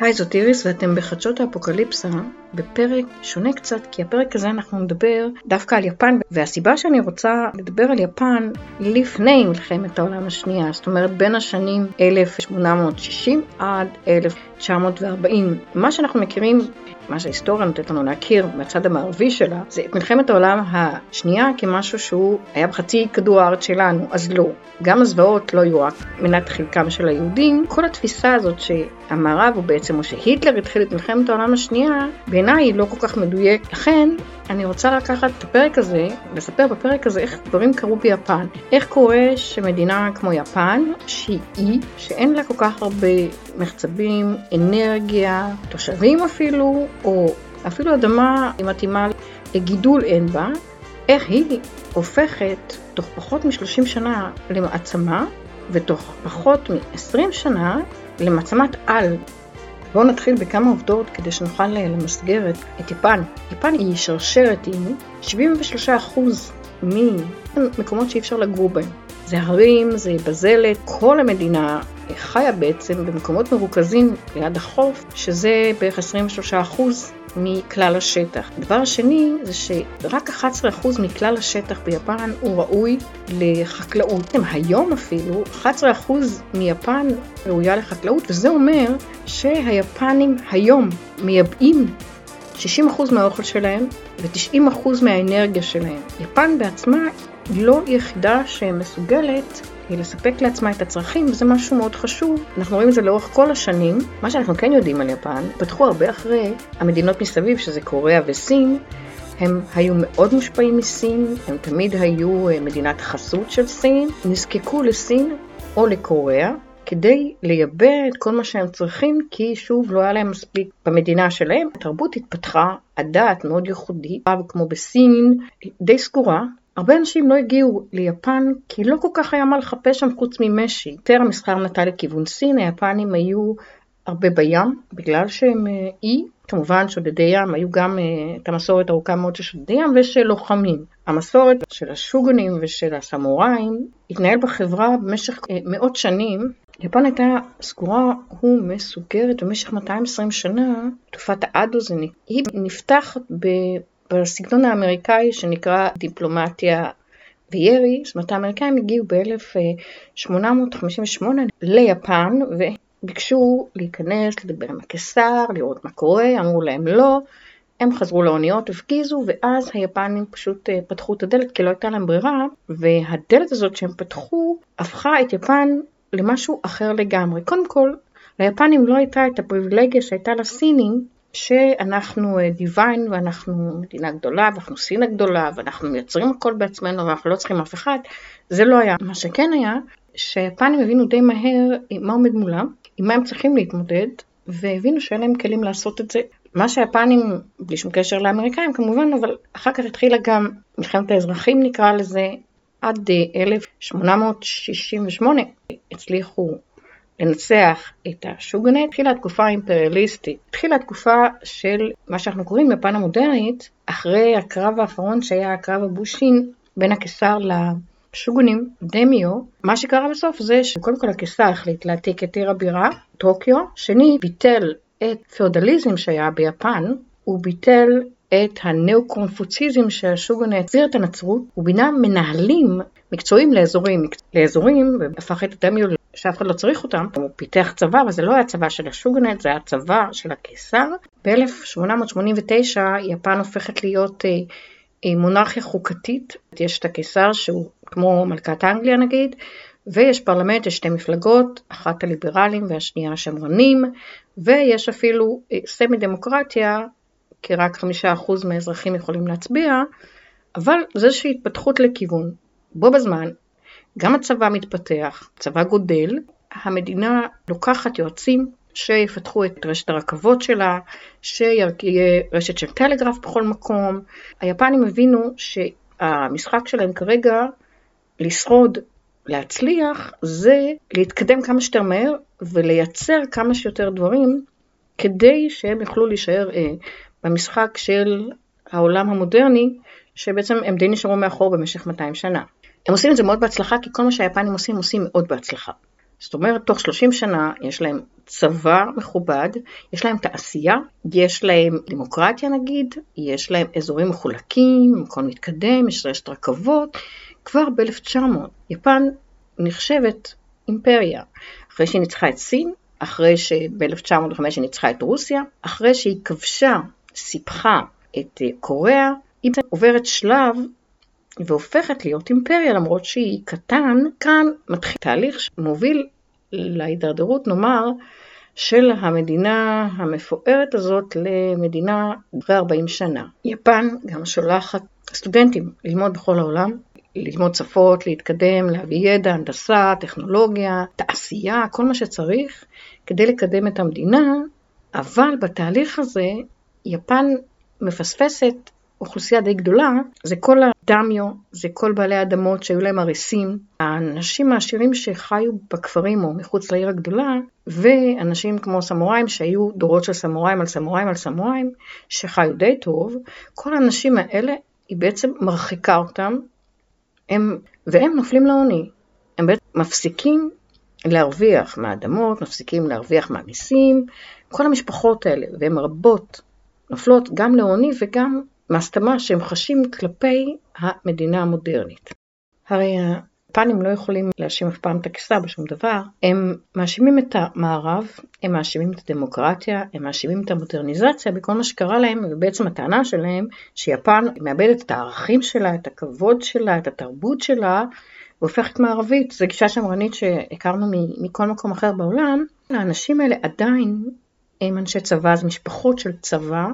היי, זאת איריס ואתם בחדשות האפוקליפסה בפרק שונה קצת, כי הפרק הזה אנחנו נדבר דווקא על יפן, והסיבה שאני רוצה לדבר על יפן לפני מלחמת העולם השנייה, זאת אומרת בין השנים 1860 עד 1940. מה שאנחנו מכירים מה שההיסטוריה נותנת לנו להכיר מהצד המערבי שלה, זה את מלחמת העולם השנייה כמשהו שהוא היה בחצי כדור הארץ שלנו, אז לא. גם הזוועות לא היו רק מנת חלקם של היהודים, כל התפיסה הזאת שהמערב הוא בעצם, או שהיטלר התחיל את מלחמת העולם השנייה, בעיניי היא לא כל כך מדויק. לכן, אני רוצה לקחת את הפרק הזה, לספר בפרק הזה איך דברים קרו ביפן. איך קורה שמדינה כמו יפן, שהיא אי, שאין לה כל כך הרבה מחצבים, אנרגיה, תושבים אפילו, או אפילו אדמה מתאימה לגידול אין בה, איך היא הופכת תוך פחות מ-30 שנה למעצמה, ותוך פחות מ-20 שנה למעצמת על. בואו נתחיל בכמה עובדות כדי שנוכל למסגר את יפן. יפן היא שרשרת עם 73% ממקומות שאי אפשר לגור בהם. זה הרים, זה בזלת, כל המדינה חיה בעצם במקומות מרוכזים ליד החוף, שזה בערך 23% מכלל השטח. הדבר השני זה שרק 11% מכלל השטח ביפן הוא ראוי לחקלאות. היום אפילו 11% מיפן ראויה לחקלאות, וזה אומר שהיפנים היום מייבאים 60% מהאוכל שלהם ו-90% מהאנרגיה שלהם. יפן בעצמה לא יחידה שמסוגלת לספק לעצמה את הצרכים, וזה משהו מאוד חשוב. אנחנו רואים את זה לאורך כל השנים. מה שאנחנו כן יודעים על יפן, פתחו הרבה אחרי המדינות מסביב, שזה קוריאה וסין. הם היו מאוד מושפעים מסין, הם תמיד היו אה, מדינת חסות של סין, נזקקו לסין או לקוריאה כדי לייבא את כל מה שהם צריכים, כי שוב לא היה להם מספיק במדינה שלהם. התרבות התפתחה, הדת מאוד ייחודית, כמו בסין, די סגורה, הרבה אנשים לא הגיעו ליפן כי לא כל כך היה מה לחפש שם חוץ ממשי. יותר המסחר נטה לכיוון סין, היפנים היו הרבה בים, בגלל שהם אה, אי. כמובן שודדי ים היו גם אה, את המסורת הארוכה מאוד של שודדי ים ושל לוחמים. המסורת של השוגונים ושל הסמוראים התנהל בחברה במשך אה, מאות שנים. יפן הייתה סגורה ומסוגרת במשך 220 שנה, תקופת האדו זה היא נפתחת בסגנון האמריקאי שנקרא דיפלומטיה וירי, זאת אומרת האמריקאים הגיעו ב-1858 ליפן וביקשו להיכנס, לדבר עם הקיסר, לראות מה קורה, אמרו להם לא, הם חזרו לאוניות, הפגיזו, ואז היפנים פשוט אה, פתחו את הדלת כי לא הייתה להם ברירה, והדלת הזאת שהם פתחו הפכה את יפן למשהו אחר לגמרי. קודם כל, ליפנים לא הייתה את הפריבילגיה שהייתה לסינים שאנחנו דיוויין אה, ואנחנו מדינה גדולה ואנחנו סין הגדולה ואנחנו מייצרים הכל בעצמנו ואנחנו לא צריכים אף אחד, זה לא היה. מה שכן היה, שהיפנים הבינו די מהר מה עומד מולם, עם מה הם צריכים להתמודד, והבינו שאין להם כלים לעשות את זה. מה שהיפנים, בלי שום קשר לאמריקאים כמובן, אבל אחר כך התחילה גם מלחמת האזרחים נקרא לזה, עד 1868 אה, הצליחו לנצח את השוגנט, התחילה התקופה האימפריאליסטית. התחילה התקופה של מה שאנחנו קוראים בפן המודרנית, אחרי הקרב האחרון שהיה הקרב הבושין בין הקיסר לשוגונים, דמיו, מה שקרה בסוף זה שקודם כל הקיסר החליט להעתיק את עיר הבירה, טוקיו, שני ביטל את פאודליזם שהיה ביפן, הוא ביטל את הנאו-קונפוציזם שהשוגונה החזיר את הנצרות, הוא בינה מנהלים מקצועיים לאזורים, לאזורים, והפך את דמיו שאף אחד לא צריך אותם, הוא פיתח צבא, אבל זה לא היה צבא של השוגנט, זה היה צבא של הקיסר. ב-1889 יפן הופכת להיות אה, אה, מונרכיה חוקתית, יש את הקיסר שהוא כמו מלכת אנגליה נגיד, ויש פרלמנט, יש שתי מפלגות, אחת הליברלים והשנייה השמרנים, ויש אפילו אה, סמי דמוקרטיה, כי רק חמישה אחוז מהאזרחים יכולים להצביע, אבל זה איזושהי התפתחות לכיוון. בו בזמן גם הצבא מתפתח, הצבא גודל, המדינה לוקחת יועצים שיפתחו את רשת הרכבות שלה, שיהיה רשת של טלגרף בכל מקום. היפנים הבינו שהמשחק שלהם כרגע לשרוד, להצליח, זה להתקדם כמה שיותר מהר ולייצר כמה שיותר דברים כדי שהם יוכלו להישאר אה, במשחק של העולם המודרני, שבעצם הם די נשארו מאחור במשך 200 שנה. הם עושים את זה מאוד בהצלחה, כי כל מה שהיפנים עושים, עושים מאוד בהצלחה. זאת אומרת, תוך 30 שנה יש להם צבא מכובד, יש להם תעשייה, יש להם דמוקרטיה נגיד, יש להם אזורים מחולקים, מקום מתקדם, יש רשת רכבות. כבר ב-1900 יפן נחשבת אימפריה. אחרי שהיא ניצחה את סין, אחרי שב-1905 היא ניצחה את רוסיה, אחרי שהיא כבשה, סיפחה את קוריאה, היא עוברת שלב והופכת להיות אימפריה למרות שהיא קטן, כאן מתחיל תהליך שמוביל להידרדרות, נאמר, של המדינה המפוארת הזאת למדינה אחרי 40 שנה. יפן גם שולחת סטודנטים ללמוד בכל העולם, ללמוד שפות, להתקדם, להביא ידע, הנדסה, טכנולוגיה, תעשייה, כל מה שצריך כדי לקדם את המדינה, אבל בתהליך הזה יפן מפספסת אוכלוסייה די גדולה, זה כל הדמיו, זה כל בעלי האדמות שהיו להם הריסים, האנשים העשירים שחיו בכפרים או מחוץ לעיר הגדולה, ואנשים כמו סמוראים שהיו דורות של סמוראים על סמוראים על סמוראים, שחיו די טוב, כל האנשים האלה, היא בעצם מרחיקה אותם, הם, והם נופלים לעוני. הם בעצם מפסיקים להרוויח מהאדמות, מפסיקים להרוויח מהמיסים, כל המשפחות האלה, והן רבות, נופלות גם לעוני וגם מהסתמה שהם חשים כלפי המדינה המודרנית. הרי היפנים לא יכולים להאשים אף פעם את הקיסר בשום דבר, הם מאשימים את המערב, הם מאשימים את הדמוקרטיה, הם מאשימים את המודרניזציה בכל מה שקרה להם, ובעצם הטענה שלהם שיפן מאבדת את הערכים שלה, את הכבוד שלה, את התרבות שלה, והופכת מערבית. זו גישה שמרנית שהכרנו מכל מקום אחר בעולם. האנשים האלה עדיין הם אנשי צבא, זה משפחות של צבא,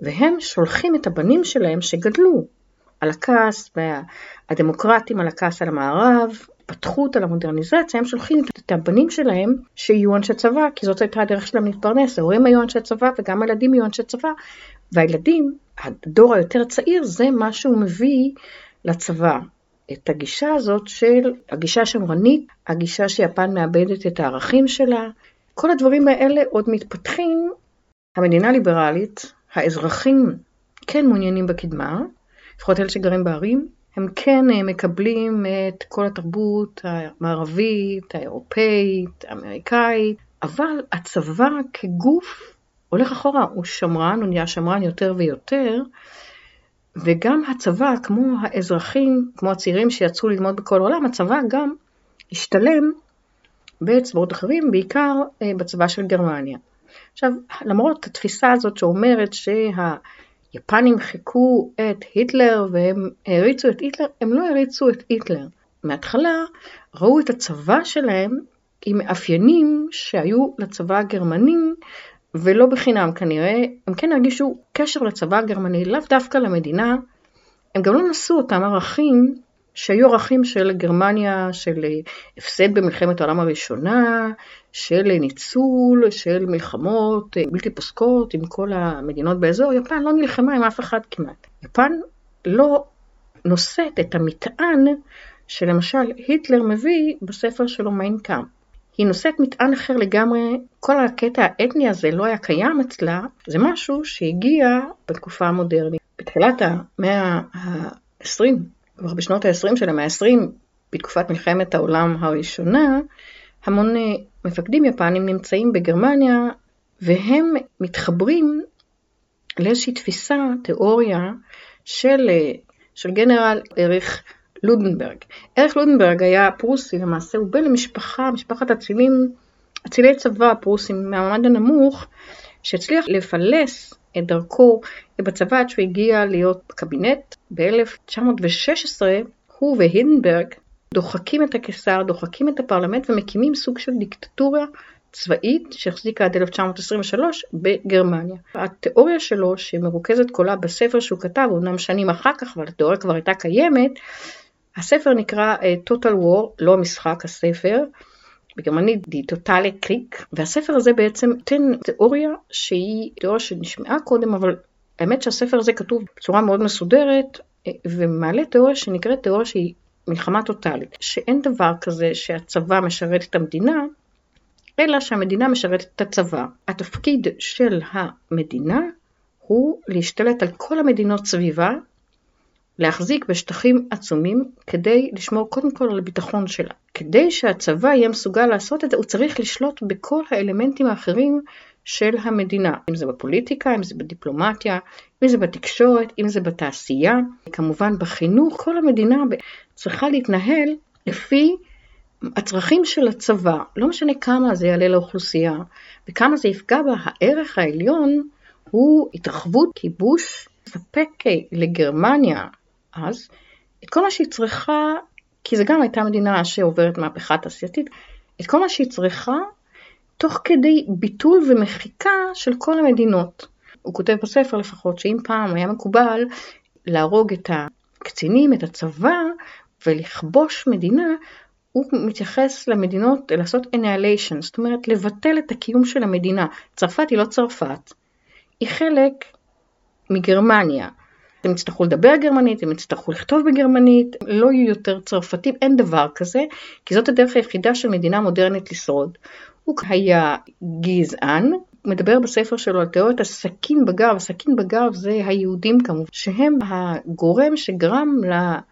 והם שולחים את הבנים שלהם שגדלו על הכעס, והדמוקרטים על הכעס על המערב, התפתחות על המודרניזציה, הם שולחים את הבנים שלהם שיהיו אנשי צבא, כי זאת הייתה הדרך שלהם להתפרנס, ההורים היו אנשי צבא וגם הילדים יהיו אנשי צבא, והילדים, הדור היותר צעיר, זה מה שהוא מביא לצבא. את הגישה הזאת של הגישה השמרנית, הגישה שיפן מאבדת את הערכים שלה, כל הדברים האלה עוד מתפתחים. המדינה ליברלית, האזרחים כן מעוניינים בקדמה, לפחות אלה שגרים בערים, הם כן אה, מקבלים את כל התרבות המערבית, האירופאית, האמריקאית, אבל הצבא כגוף הולך אחורה, הוא שמרן, הוא נהיה שמרן יותר ויותר, וגם הצבא, כמו האזרחים, כמו הצעירים שיצאו ללמוד בכל העולם, הצבא גם השתלם בצבאות אחרים, בעיקר אה, בצבא של גרמניה. עכשיו, למרות התפיסה הזאת שאומרת שהיפנים חיכו את היטלר והם העריצו את היטלר, הם לא העריצו את היטלר. מההתחלה ראו את הצבא שלהם עם מאפיינים שהיו לצבא הגרמני ולא בחינם כנראה, הם כן הרגישו קשר לצבא הגרמני, לאו דווקא למדינה, הם גם לא נשאו אותם ערכים שהיו ערכים של גרמניה, של הפסד במלחמת העולם הראשונה, של ניצול, של מלחמות בלתי פוסקות עם כל המדינות באזור. יפן לא נלחמה עם אף אחד כמעט. יפן לא נושאת את המטען שלמשל היטלר מביא בספר שלו מיין קאמפף. היא נושאת מטען אחר לגמרי, כל הקטע האתני הזה לא היה קיים אצלה, זה משהו שהגיע בתקופה המודרנית. בתחילת המאה ה-20, כבר בשנות ה-20 של המאה ה-20, בתקופת מלחמת העולם הראשונה, המון מפקדים יפנים נמצאים בגרמניה והם מתחברים לאיזושהי תפיסה, תיאוריה של, של גנרל אריך לודנברג. אריך לודנברג היה פרוסי למעשה, הוא בן למשפחה, משפחת אצילים, אצילי צבא פרוסים מהמעמד הנמוך, שהצליח לפלס את דרכו בצבא עד שהוא הגיע להיות בקבינט ב-1916, הוא והינדנברג דוחקים את הקיסר, דוחקים את הפרלמנט ומקימים סוג של דיקטטורה צבאית שהחזיקה עד 1923 בגרמניה. התיאוריה שלו, שמרוכזת כולה בספר שהוא כתב, אמנם שנים אחר כך, אבל התיאוריה כבר הייתה קיימת, הספר נקרא uh, Total War, לא המשחק, הספר, בגרמנית די טוטאלי קריק, והספר הזה בעצם נותן תיאוריה שהיא תיאוריה שנשמעה קודם, אבל האמת שהספר הזה כתוב בצורה מאוד מסודרת, אה, ומעלה תיאוריה שנקראת תיאוריה שהיא מלחמה טוטאלית, שאין דבר כזה שהצבא משרת את המדינה, אלא שהמדינה משרתת את הצבא. התפקיד של המדינה הוא להשתלט על כל המדינות סביבה להחזיק בשטחים עצומים כדי לשמור קודם כל על הביטחון שלה. כדי שהצבא יהיה מסוגל לעשות את זה, הוא צריך לשלוט בכל האלמנטים האחרים של המדינה, אם זה בפוליטיקה, אם זה בדיפלומטיה, אם זה בתקשורת, אם זה בתעשייה, כמובן בחינוך, כל המדינה צריכה להתנהל לפי הצרכים של הצבא, לא משנה כמה זה יעלה לאוכלוסייה וכמה זה יפגע בה, הערך העליון הוא התרחבות, כיבוש, לספק לגרמניה. אז את כל מה שהיא צריכה, כי זו גם הייתה מדינה שעוברת מהפכה תעשייתית, את כל מה שהיא צריכה תוך כדי ביטול ומחיקה של כל המדינות. הוא כותב בספר לפחות שאם פעם היה מקובל להרוג את הקצינים, את הצבא, ולכבוש מדינה, הוא מתייחס למדינות, לעשות annihilation, זאת אומרת לבטל את הקיום של המדינה. צרפת היא לא צרפת, היא חלק מגרמניה. הם יצטרכו לדבר גרמנית, הם יצטרכו לכתוב בגרמנית, לא יהיו יותר צרפתים, אין דבר כזה, כי זאת הדרך היחידה של מדינה מודרנית לשרוד. הוא היה גזען, מדבר בספר שלו על תיאוריית הסכין בגב, הסכין בגב זה היהודים כמובן, שהם הגורם שגרם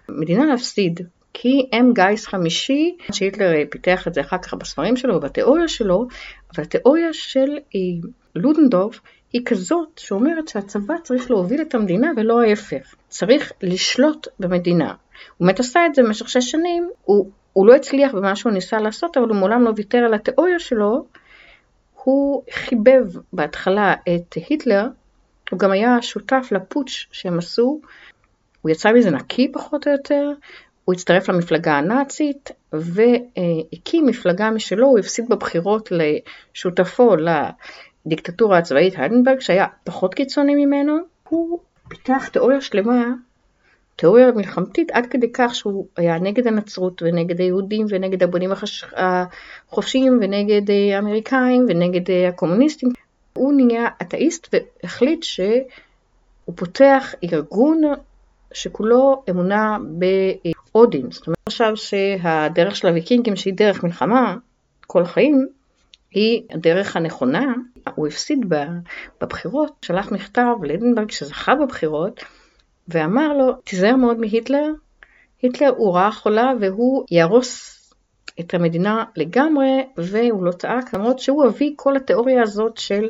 למדינה להפסיד. כי הם גיס חמישי, שהיטלר פיתח את זה אחר כך בספרים שלו ובתיאוריה שלו, אבל התיאוריה של אה, לודנדורף היא כזאת שאומרת שהצבא צריך להוביל את המדינה ולא ההפך. צריך לשלוט במדינה. הוא באמת עשה את זה במשך שש שנים, הוא, הוא לא הצליח במה שהוא ניסה לעשות, אבל הוא מעולם לא ויתר על התיאוריה שלו. הוא חיבב בהתחלה את היטלר, הוא גם היה שותף לפוטש שהם עשו, הוא יצא מזה נקי פחות או יותר, הוא הצטרף למפלגה הנאצית והקים מפלגה משלו, הוא הפסיד בבחירות לשותפו לדיקטטורה הצבאית היידנברג שהיה פחות קיצוני ממנו, הוא פיתח תיאוריה שלמה, תיאוריה מלחמתית עד כדי כך שהוא היה נגד הנצרות ונגד היהודים ונגד הבונים החופשיים ונגד האמריקאים ונגד הקומוניסטים. הוא נהיה אתאיסט והחליט שהוא פותח ארגון שכולו אמונה באודין. זאת אומרת, עכשיו שהדרך של הוויקינגים, שהיא דרך מלחמה כל החיים, היא הדרך הנכונה. הוא הפסיד בבחירות, שלח מכתב לאדנברג שזכה בבחירות, ואמר לו, תיזהר מאוד מהיטלר, היטלר הוא רעה חולה והוא יהרוס את המדינה לגמרי, והוא לא צעק, למרות שהוא אבי כל התיאוריה הזאת של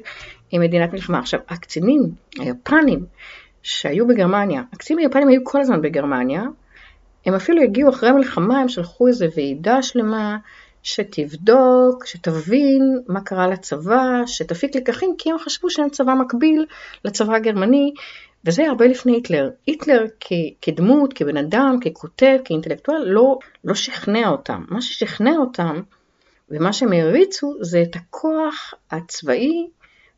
מדינת מלחמה. עכשיו, הקצינים היפנים שהיו בגרמניה, הקצינים היפנים היו כל הזמן בגרמניה, הם אפילו הגיעו אחרי המלחמה, הם שלחו איזו ועידה שלמה שתבדוק, שתבין מה קרה לצבא, שתפיק לקחים, כי הם חשבו שהם צבא מקביל לצבא הגרמני, וזה הרבה לפני היטלר. היטלר כ- כדמות, כבן אדם, ככותב, כאינטלקטואל, לא, לא שכנע אותם. מה ששכנע אותם ומה שהם העריצו זה את הכוח הצבאי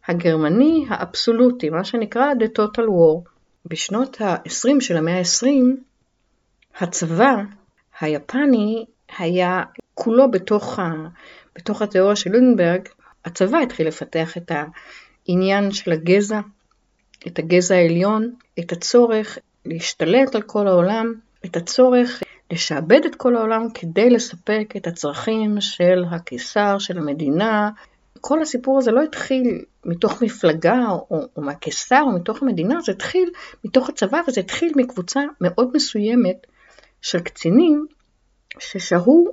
הגרמני האבסולוטי, מה שנקרא The Total War. בשנות ה-20 של המאה ה-20, הצבא היפני היה כולו בתוך, ה, בתוך התיאוריה של לונדברג, הצבא התחיל לפתח את העניין של הגזע, את הגזע העליון, את הצורך להשתלט על כל העולם, את הצורך לשעבד את כל העולם כדי לספק את הצרכים של הקיסר, של המדינה, כל הסיפור הזה לא התחיל מתוך מפלגה או, או מהקיסר או מתוך המדינה, זה התחיל מתוך הצבא וזה התחיל מקבוצה מאוד מסוימת של קצינים ששהו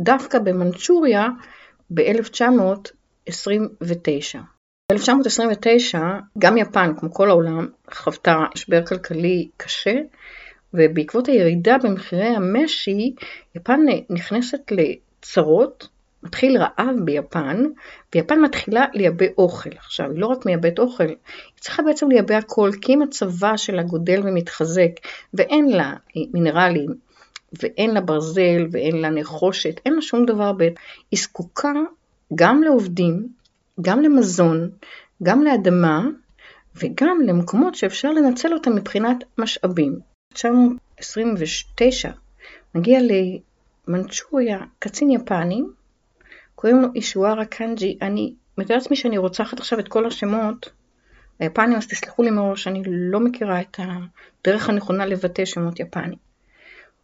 דווקא במנצ'וריה ב-1929. ב-1929 גם יפן, כמו כל העולם, חוותה משבר כלכלי קשה, ובעקבות הירידה במחירי המשי, יפן נכנסת לצרות מתחיל רעב ביפן, ויפן מתחילה לייבא אוכל. עכשיו, היא לא רק מייבאת אוכל, היא צריכה בעצם לייבא הכל, כי אם הצבא שלה גודל ומתחזק, ואין לה מינרלים, ואין לה ברזל, ואין לה נחושת, אין לה שום דבר בית, היא זקוקה גם לעובדים, גם למזון, גם לאדמה, וגם למקומות שאפשר לנצל אותם מבחינת משאבים. 1929 מגיע למנצ'וריה קצין יפני, קוראים לו אישוארה קנג'י, אני מתאר לעצמי שאני רוצחת עכשיו את כל השמות היפנים, אז תסלחו לי מראש, אני לא מכירה את הדרך הנכונה לבטא שמות יפנים.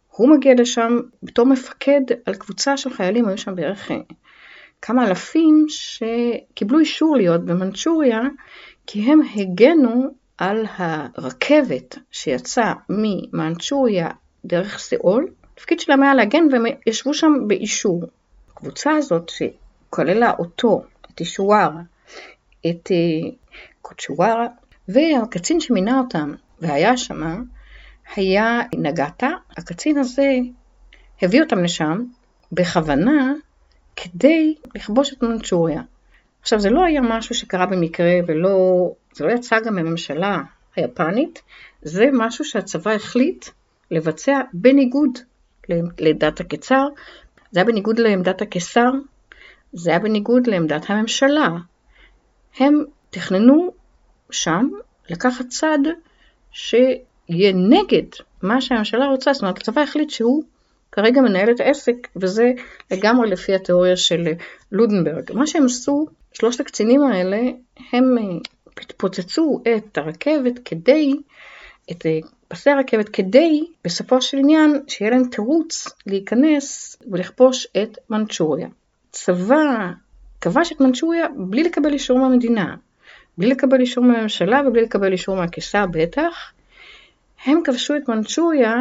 הוא מגיע לשם בתור מפקד על קבוצה של חיילים, היו שם בערך אה, כמה אלפים שקיבלו אישור להיות במנצ'וריה, כי הם הגנו על הרכבת שיצאה ממנצ'וריה דרך סאול, התפקיד שלהם היה להגן והם ישבו שם באישור. הקבוצה הזאת שכללה אותו, את אישוארה, את אה, קוצ'וארה, והקצין שמינה אותם והיה שם, היה נגטה. הקצין הזה הביא אותם לשם בכוונה כדי לכבוש את מנצ'וריה. עכשיו זה לא היה משהו שקרה במקרה ולא, זה לא יצא גם מממשלה היפנית, זה משהו שהצבא החליט לבצע בניגוד לעמדת הקיסר, זה היה בניגוד לעמדת הקיסר, זה היה בניגוד לעמדת הממשלה. הם תכננו שם לקחת צד שיהיה נגד מה שהממשלה רוצה, זאת אומרת הצבא החליט שהוא כרגע מנהל את העסק, וזה לגמרי לפי התיאוריה של לודנברג. מה שהם עשו, שלושת הקצינים האלה, הם אה, התפוצצו את הרכבת כדי, את אה, פסי הרכבת כדי, בסופו של עניין, שיהיה להם תירוץ להיכנס ולכבוש את מנצ'וריה. צבא כבש את מנצ'וריה בלי לקבל אישור מהמדינה, בלי לקבל אישור מהממשלה ובלי לקבל אישור מהקיסר בטח. הם כבשו את מנצ'וריה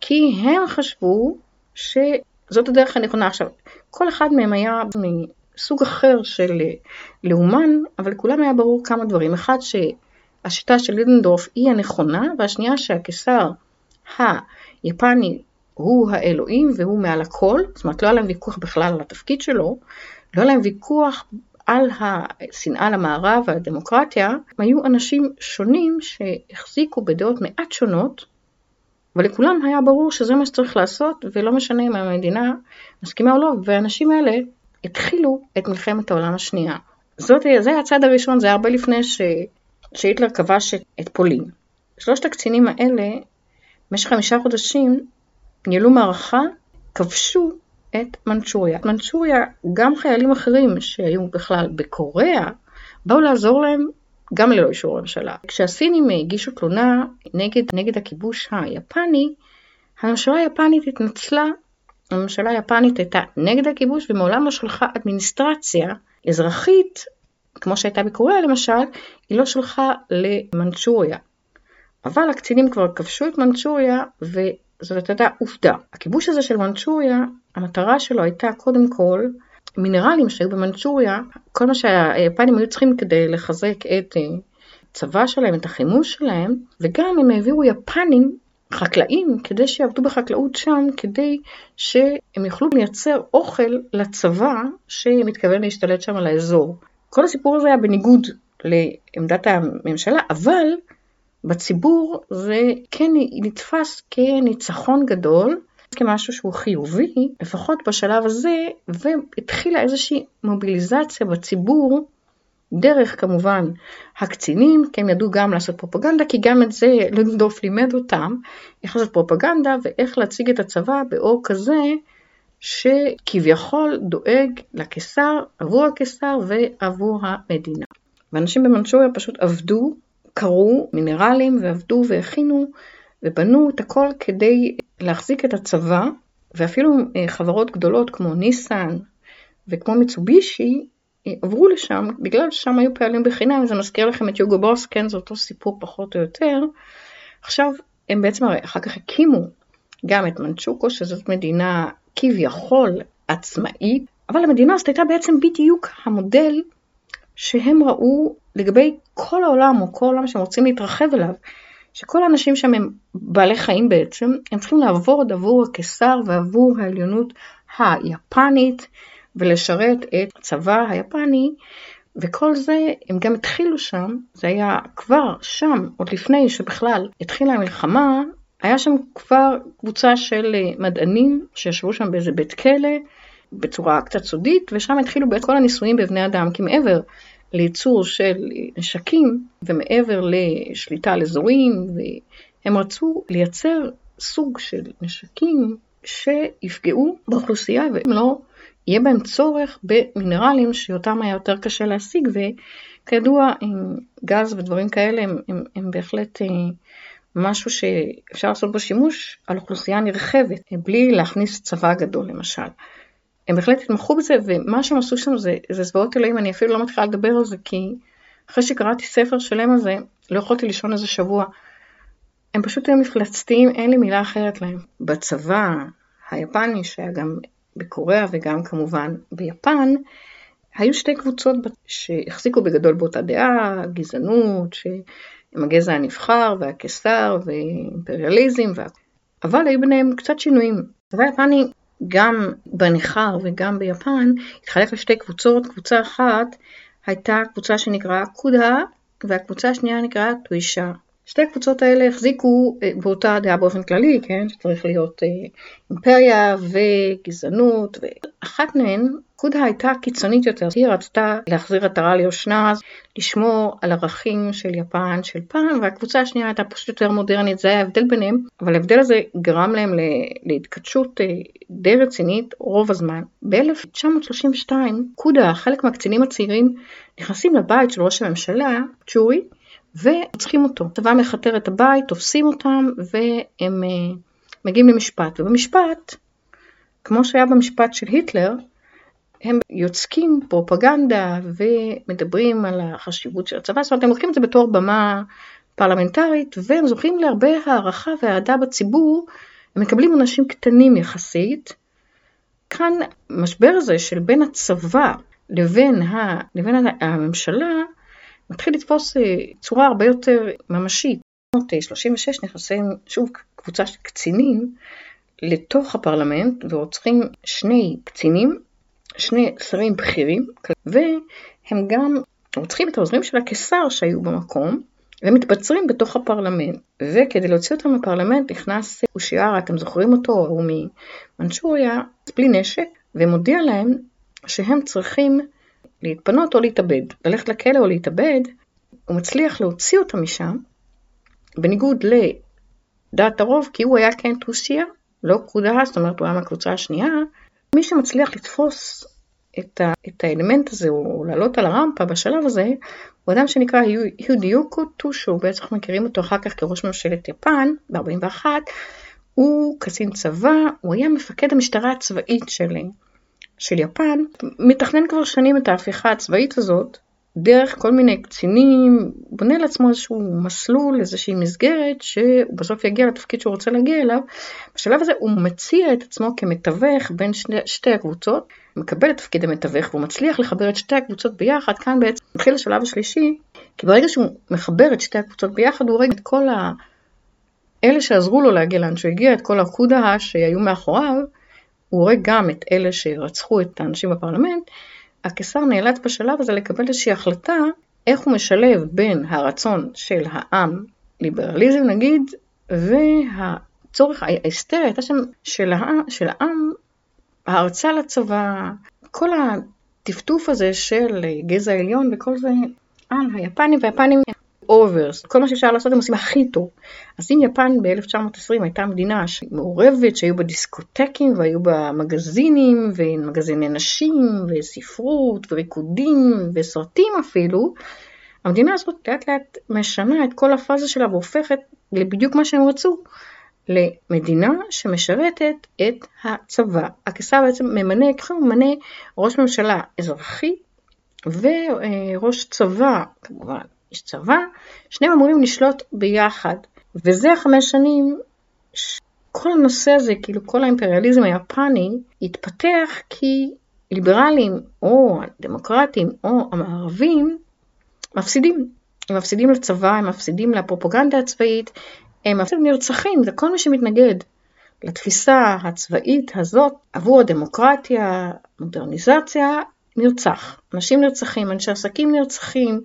כי הם חשבו שזאת הדרך הנכונה. עכשיו, כל אחד מהם היה מסוג אחר של לאומן, אבל לכולם היה ברור כמה דברים. אחד, שהשיטה של לידנדורף היא הנכונה, והשנייה שהקיסר היפני הוא האלוהים והוא מעל הכל, זאת אומרת לא היה להם ויכוח בכלל על התפקיד שלו, לא היה להם ויכוח על השנאה למערב והדמוקרטיה, הם היו אנשים שונים שהחזיקו בדעות מעט שונות, אבל לכולם היה ברור שזה מה שצריך לעשות, ולא משנה אם המדינה מסכימה או לא, והאנשים האלה התחילו את מלחמת העולם השנייה. זאת, זה הצעד הראשון, זה הרבה לפני ש, שהיטלר כבש את פולין. שלושת הקצינים האלה, במשך חמישה חודשים, ניהלו מערכה, כבשו את מנצ'וריה. מנצ'וריה, גם חיילים אחרים שהיו בכלל בקוריאה, באו לעזור להם גם ללא אישור הממשלה. כשהסינים הגישו תלונה נגד, נגד הכיבוש היפני, הממשלה היפנית התנצלה, הממשלה היפנית הייתה נגד הכיבוש ומעולם לא שלחה אדמיניסטרציה אזרחית, כמו שהייתה בקוריאה למשל, היא לא שלחה למנצ'וריה. אבל הקצינים כבר כבשו את מנצ'וריה וזאת הייתה עובדה. הכיבוש הזה של מנצ'וריה, המטרה שלו הייתה קודם כל מינרלים שהיו במנצ'וריה, כל מה שהיפנים היו צריכים כדי לחזק את הצבא אה, שלהם, את החימוש שלהם, וגם הם העבירו יפנים, חקלאים, כדי שיעבדו בחקלאות שם, כדי שהם יוכלו לייצר אוכל לצבא שמתכוון להשתלט שם על האזור. כל הסיפור הזה היה בניגוד לעמדת הממשלה, אבל בציבור זה כן נתפס כניצחון גדול, כמשהו שהוא חיובי, לפחות בשלב הזה, והתחילה איזושהי מוביליזציה בציבור, דרך כמובן הקצינים, כי הם ידעו גם לעשות פרופגנדה, כי גם את זה לנדוף לימד אותם, איך לעשות פרופגנדה ואיך להציג את הצבא באור כזה, שכביכול דואג לקיסר, עבור הקיסר ועבור המדינה. ואנשים במנצ'וריה פשוט עבדו, קרו מינרלים ועבדו והכינו ובנו את הכל כדי להחזיק את הצבא, ואפילו אה, חברות גדולות כמו ניסן וכמו מיצובישי אה, עברו לשם, בגלל ששם היו פעלים בחינם, זה מזכיר לכם את יוגו בוס, כן, זה אותו סיפור פחות או יותר. עכשיו, הם בעצם אחר כך הקימו גם את מנצ'וקו, שזאת מדינה כביכול עצמאית, אבל המדינה הזאת הייתה בעצם בדיוק המודל שהם ראו לגבי כל העולם, או כל העולם שהם רוצים להתרחב אליו. שכל האנשים שם הם בעלי חיים בעצם, הם צריכים לעבוד עבור הקיסר ועבור העליונות היפנית ולשרת את הצבא היפני, וכל זה, הם גם התחילו שם, זה היה כבר שם, עוד לפני שבכלל התחילה המלחמה, היה שם כבר קבוצה של מדענים שישבו שם באיזה בית כלא בצורה קצת סודית, ושם התחילו כל הניסויים בבני אדם, כי מעבר לייצור של נשקים ומעבר לשליטה על אזורים, והם רצו לייצר סוג של נשקים שיפגעו באוכלוסייה והם לא יהיה בהם צורך במינרלים שאותם היה יותר קשה להשיג וכידוע גז ודברים כאלה הם, הם, הם בהחלט אה, משהו שאפשר לעשות בו שימוש על אוכלוסייה נרחבת בלי להכניס צבא גדול למשל. הם בהחלט התמחו בזה, ומה שהם עשו שם זה, זה זוועות אלוהים, אני אפילו לא מתחילה לדבר על זה, כי אחרי שקראתי ספר שלם על זה, לא יכולתי לישון איזה שבוע. הם פשוט היו מפלצתיים, אין לי מילה אחרת להם. בצבא היפני, שהיה גם בקוריאה וגם כמובן ביפן, היו שתי קבוצות שהחזיקו בגדול באותה דעה, גזענות, עם הגזע הנבחר והקיסר ואימפריאליזם, וה... אבל היו ביניהם קצת שינויים. הצבא היפני, גם בניכר וגם ביפן, התחלק לשתי קבוצות. קבוצה אחת הייתה קבוצה שנקראה קודה, והקבוצה השנייה נקראה טווישה. שתי הקבוצות האלה החזיקו אה, באותה דעה באופן כללי, כן, שצריך להיות אה, אימפריה וגזענות, ואחת מהן, קודה הייתה קיצונית יותר, היא רצתה להחזיר עטרה ליושנה, לשמור על ערכים של יפן של פעם, והקבוצה השנייה הייתה פשוט יותר מודרנית, זה היה ההבדל ביניהם, אבל ההבדל הזה גרם להם להתכתשות אה, די רצינית רוב הזמן. ב-1932, קודה, חלק מהקצינים הצעירים, נכנסים לבית של ראש הממשלה, צ'ורי, ורוצחים אותו. הצבא מכתר את הבית, תופסים אותם והם uh, מגיעים למשפט. ובמשפט, כמו שהיה במשפט של היטלר, הם יוצקים פרופגנדה ומדברים על החשיבות של הצבא, זאת אומרת הם לוקחים את זה בתור במה פרלמנטרית והם זוכים להרבה הערכה ואהדה בציבור, הם מקבלים אנשים קטנים יחסית. כאן המשבר הזה של בין הצבא לבין, ה, לבין הממשלה מתחיל לתפוס אה, צורה הרבה יותר ממשית. ב-1936 נכנסים שוב קבוצה של קצינים לתוך הפרלמנט ורוצחים שני קצינים, שני שרים בכירים, והם גם רוצחים את העוזרים של הקיסר שהיו במקום, ומתבצרים בתוך הפרלמנט. וכדי להוציא אותם מהפרלמנט נכנס אושיארה, אתם זוכרים אותו, הוא ממנצ'וריה, בלי נשק, ומודיע להם שהם צריכים להתפנות או להתאבד, ללכת לכלא או להתאבד, הוא מצליח להוציא אותה משם, בניגוד לדעת הרוב, כי הוא היה כן טוסיה, לא קודה, זאת אומרת הוא היה מהקבוצה השנייה, מי שמצליח לתפוס את, ה, את האלמנט הזה, או לעלות על הרמפה בשלב הזה, הוא אדם שנקרא יודיוקו טושו, בעצם אנחנו מכירים אותו אחר כך כראש ממשלת יפן, ב-41, הוא קצין צבא, הוא היה מפקד המשטרה הצבאית שלהם. של יפן מתכנן כבר שנים את ההפיכה הצבאית הזאת דרך כל מיני קצינים, בונה לעצמו איזשהו מסלול, איזושהי מסגרת, שהוא בסוף יגיע לתפקיד שהוא רוצה להגיע אליו. בשלב הזה הוא מציע את עצמו כמתווך בין שני, שתי הקבוצות, מקבל את תפקיד המתווך והוא מצליח לחבר את שתי הקבוצות ביחד, כאן בעצם מתחיל השלב השלישי, כי ברגע שהוא מחבר את שתי הקבוצות ביחד, הוא רואה את כל ה... אלה שעזרו לו להגיע לאן שהוא הגיע, את כל הקודה שהיו מאחוריו, הוא הורג גם את אלה שרצחו את האנשים בפרלמנט, הקיסר נאלץ בשלב הזה לקבל איזושהי החלטה איך הוא משלב בין הרצון של העם, ליברליזם נגיד, והצורך, ההיסטריה הייתה שם של, העם, של העם, ההרצה לצבא, כל הטפטוף הזה של גזע עליון וכל זה על היפנים, והיפנים über alles, כל מה שאפשר לעשות הם עושים הכי טוב. אז אם יפן ב-1920 הייתה מדינה מעורבת, שהיו בה דיסקוטקים והיו בה מגזינים ומגזיני נשים וספרות וריקודים וסרטים אפילו, המדינה הזאת לאט לאט משנה את כל הפאזה שלה והופכת לבדיוק מה שהם רצו, למדינה שמשרתת את הצבא. הקיסר בעצם ממנה, ככה הוא ממנה ראש ממשלה אזרחי וראש צבא, כמובן איש צבא, שניהם אמורים לשלוט ביחד. וזה החמש שנים כל הנושא הזה, כאילו כל האימפריאליזם היפני, התפתח כי ליברלים או דמוקרטים או המערבים מפסידים. הם מפסידים לצבא, הם מפסידים לפרופגנדה הצבאית, הם מפסידים נרצחים, זה כל מי שמתנגד לתפיסה הצבאית הזאת עבור הדמוקרטיה, מודרניזציה, נרצח. אנשים נרצחים, אנשי עסקים נרצחים,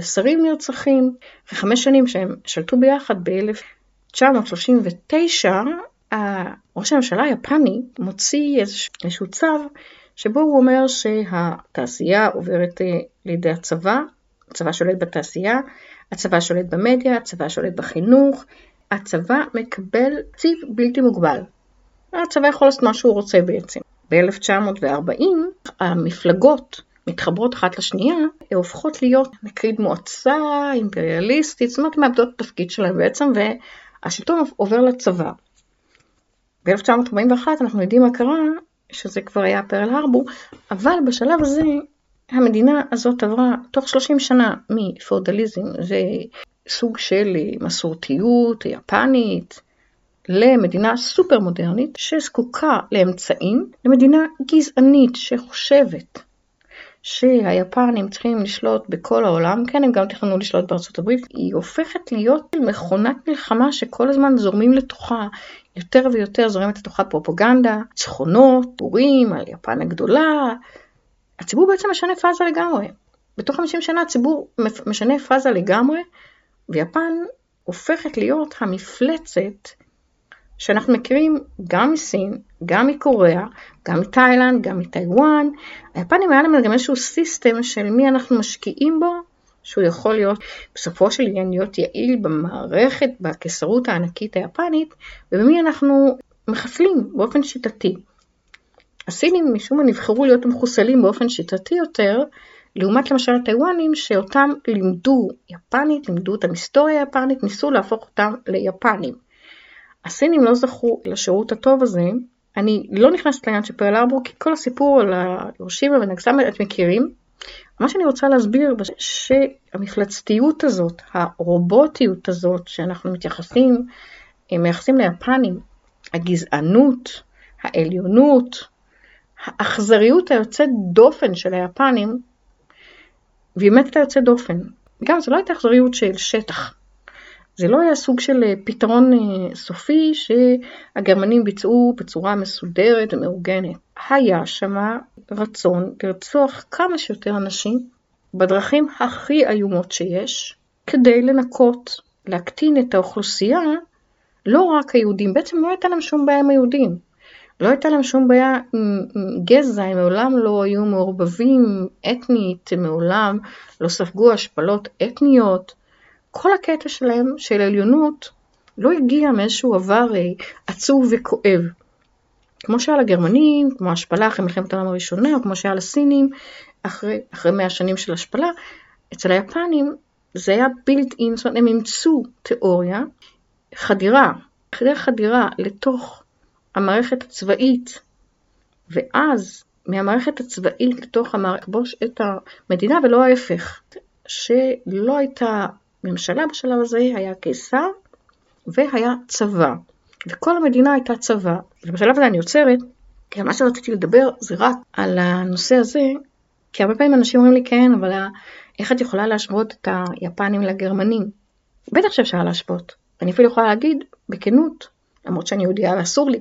שרים נרצחים, וחמש שנים שהם שלטו ביחד ב-1939, ראש הממשלה היפני מוציא איזשהו צו שבו הוא אומר שהתעשייה עוברת אה, לידי הצבא, הצבא שולט בתעשייה, הצבא שולט במדיה, הצבא שולט בחינוך, הצבא מקבל תקציב בלתי מוגבל. הצבא יכול לעשות מה שהוא רוצה בעצם. ב-1940 המפלגות מתחברות אחת לשנייה, הופכות להיות נקריא מועצה אימפריאליסטית, זאת אומרת, מאבדות את התפקיד שלהן בעצם, והשלטון עובר לצבא. ב-1941 אנחנו יודעים מה קרה, שזה כבר היה פרל הרבור, אבל בשלב הזה המדינה הזאת עברה תוך 30 שנה מפאודליזם סוג של מסורתיות יפנית למדינה סופר מודרנית שזקוקה לאמצעים, למדינה גזענית שחושבת שהיפנים צריכים לשלוט בכל העולם, כן הם גם תכננו לשלוט בארצות הברית, היא הופכת להיות מכונת מלחמה שכל הזמן זורמים לתוכה יותר ויותר זורמת לתוכה פרופגנדה, צחונות, טורים על יפן הגדולה. הציבור בעצם משנה פאזה לגמרי. בתוך 50 שנה הציבור משנה פאזה לגמרי, ויפן הופכת להיות המפלצת שאנחנו מכירים גם מסין, גם מקוריאה, גם מתאילנד, גם מטיוואן. היפנים היה להם גם איזשהו סיסטם של מי אנחנו משקיעים בו, שהוא יכול להיות בסופו של עניין להיות יעיל במערכת, בקיסרות הענקית היפנית, ובמי אנחנו מחסלים באופן שיטתי. הסינים משום מה נבחרו להיות מחוסלים באופן שיטתי יותר, לעומת למשל הטיוואנים שאותם לימדו יפנית, לימדו אותם היסטוריה יפנית, ניסו להפוך אותם ליפנים. הסינים לא זכו לשירות הטוב הזה, אני לא נכנסת לעניין של פרל ארבור, כי כל הסיפור על הירושימה ונגסמה את מכירים. מה שאני רוצה להסביר, שהמפלצתיות הזאת, הרובוטיות הזאת שאנחנו מתייחסים, מייחסים ליפנים, הגזענות, העליונות, האכזריות היוצאת דופן של היפנים, והיא באמת הייתה יוצאת דופן. גם זו לא הייתה אכזריות של שטח. זה לא היה סוג של אה, פתרון אה, סופי שהגרמנים ביצעו בצורה מסודרת ומאורגנת. היה שמה רצון לרצוח כמה שיותר אנשים בדרכים הכי איומות שיש, כדי לנקות, להקטין את האוכלוסייה, לא רק היהודים, בעצם לא הייתה להם שום בעיה עם היהודים. לא הייתה להם שום בעיה עם גזע, הם מעולם לא היו מעורבבים אתנית, מעולם לא ספגו השפלות אתניות. כל הקטע שלהם, של עליונות, לא הגיע מאיזשהו עבר אה, עצוב וכואב. כמו שהיה לגרמנים, כמו השפלה אחרי מלחמת העולם הראשונה, או כמו שהיה לסינים אחרי, אחרי מאה שנים של השפלה, אצל היפנים זה היה בילט אין, זאת אומרת הם אימצו תיאוריה, חדירה, דרך חדירה לתוך המערכת הצבאית, ואז מהמערכת הצבאית לתוך המערכת, לכבוש את המדינה ולא ההפך, שלא הייתה ממשלה בשלב הזה, היה קיסר והיה צבא. וכל המדינה הייתה צבא. ובשלב הזה אני עוצרת, כי מה שרציתי לדבר זה רק על הנושא הזה, כי הרבה פעמים אנשים אומרים לי כן, אבל איך את יכולה להשוות את היפנים לגרמנים? בטח שאפשר להשוות. אני אפילו יכולה להגיד בכנות, למרות שאני יהודייה ואסור לי,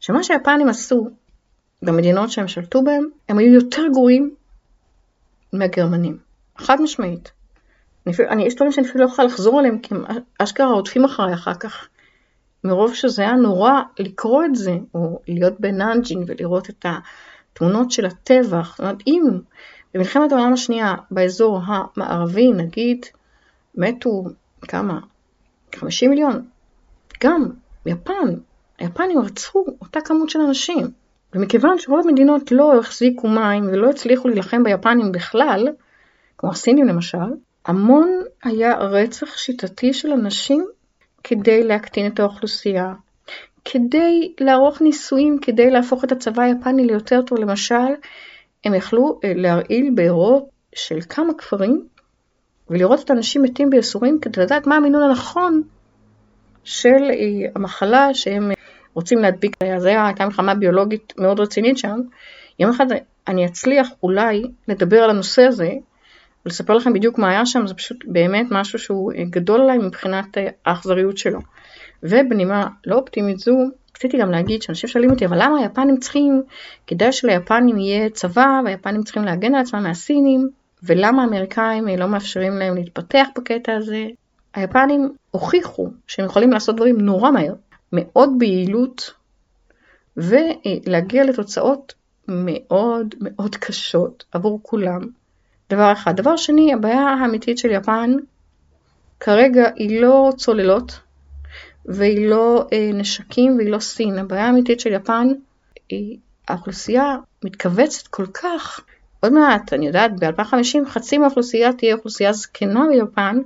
שמה שהיפנים עשו במדינות שהם שלטו בהם, הם היו יותר גרועים מהגרמנים. חד משמעית. אני, יש דברים שאני אפילו לא יכולה לחזור עליהם, כי הם אשכרה רודפים אחריי אחר כך. מרוב שזה היה נורא לקרוא את זה, או להיות בנאנג'ינג ולראות את התמונות של הטבח. זאת אומרת, אם במלחמת העולם השנייה, באזור המערבי, נגיד, מתו כמה? 50 מיליון. גם ביפן, היפנים רצחו אותה כמות של אנשים. ומכיוון שרוב המדינות לא החזיקו מים ולא הצליחו להילחם ביפנים בכלל, כמו הסינים למשל, המון היה רצח שיטתי של אנשים כדי להקטין את האוכלוסייה, כדי לערוך ניסויים, כדי להפוך את הצבא היפני ליותר טוב. למשל, הם יכלו אה, להרעיל בארות של כמה כפרים ולראות את האנשים מתים בייסורים כדי לדעת מה המינון הנכון של אה, המחלה שהם אה, רוצים להדביק. אז הייתה מלחמה ביולוגית מאוד רצינית שם. יום אחד אני אצליח אולי לדבר על הנושא הזה ולספר לכם בדיוק מה היה שם, זה פשוט באמת משהו שהוא גדול עליי מבחינת האכזריות שלו. ובנימה לא אופטימית זו, רציתי גם להגיד שאנשים שואלים אותי, אבל למה היפנים צריכים, כדאי שליפנים יהיה צבא, והיפנים צריכים להגן על עצמם מהסינים, ולמה האמריקאים לא מאפשרים להם להתפתח בקטע הזה? היפנים הוכיחו שהם יכולים לעשות דברים נורא מהר, מאוד ביעילות, ולהגיע לתוצאות מאוד מאוד קשות עבור כולם. דבר אחד. דבר שני, הבעיה האמיתית של יפן כרגע היא לא צוללות והיא לא אה, נשקים והיא לא סין. הבעיה האמיתית של יפן היא האוכלוסייה מתכווצת כל כך. עוד מעט, אני יודעת, ב-2050 חצי מהאוכלוסייה תהיה אוכלוסייה זקנה ביפן,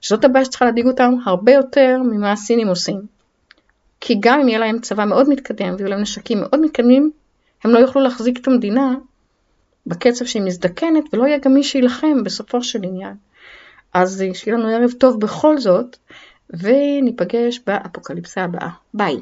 שזאת הבעיה שצריכה להדאיג אותם הרבה יותר ממה הסינים עושים. כי גם אם יהיה להם צבא מאוד מתקדם ויהיו להם נשקים מאוד מתקדמים, הם לא יוכלו להחזיק את המדינה בקצב שהיא מזדקנת, ולא יהיה גם מי שיילחם בסופו של עניין. אז שיהיה לנו ערב טוב בכל זאת, וניפגש באפוקליפסה הבאה. ביי.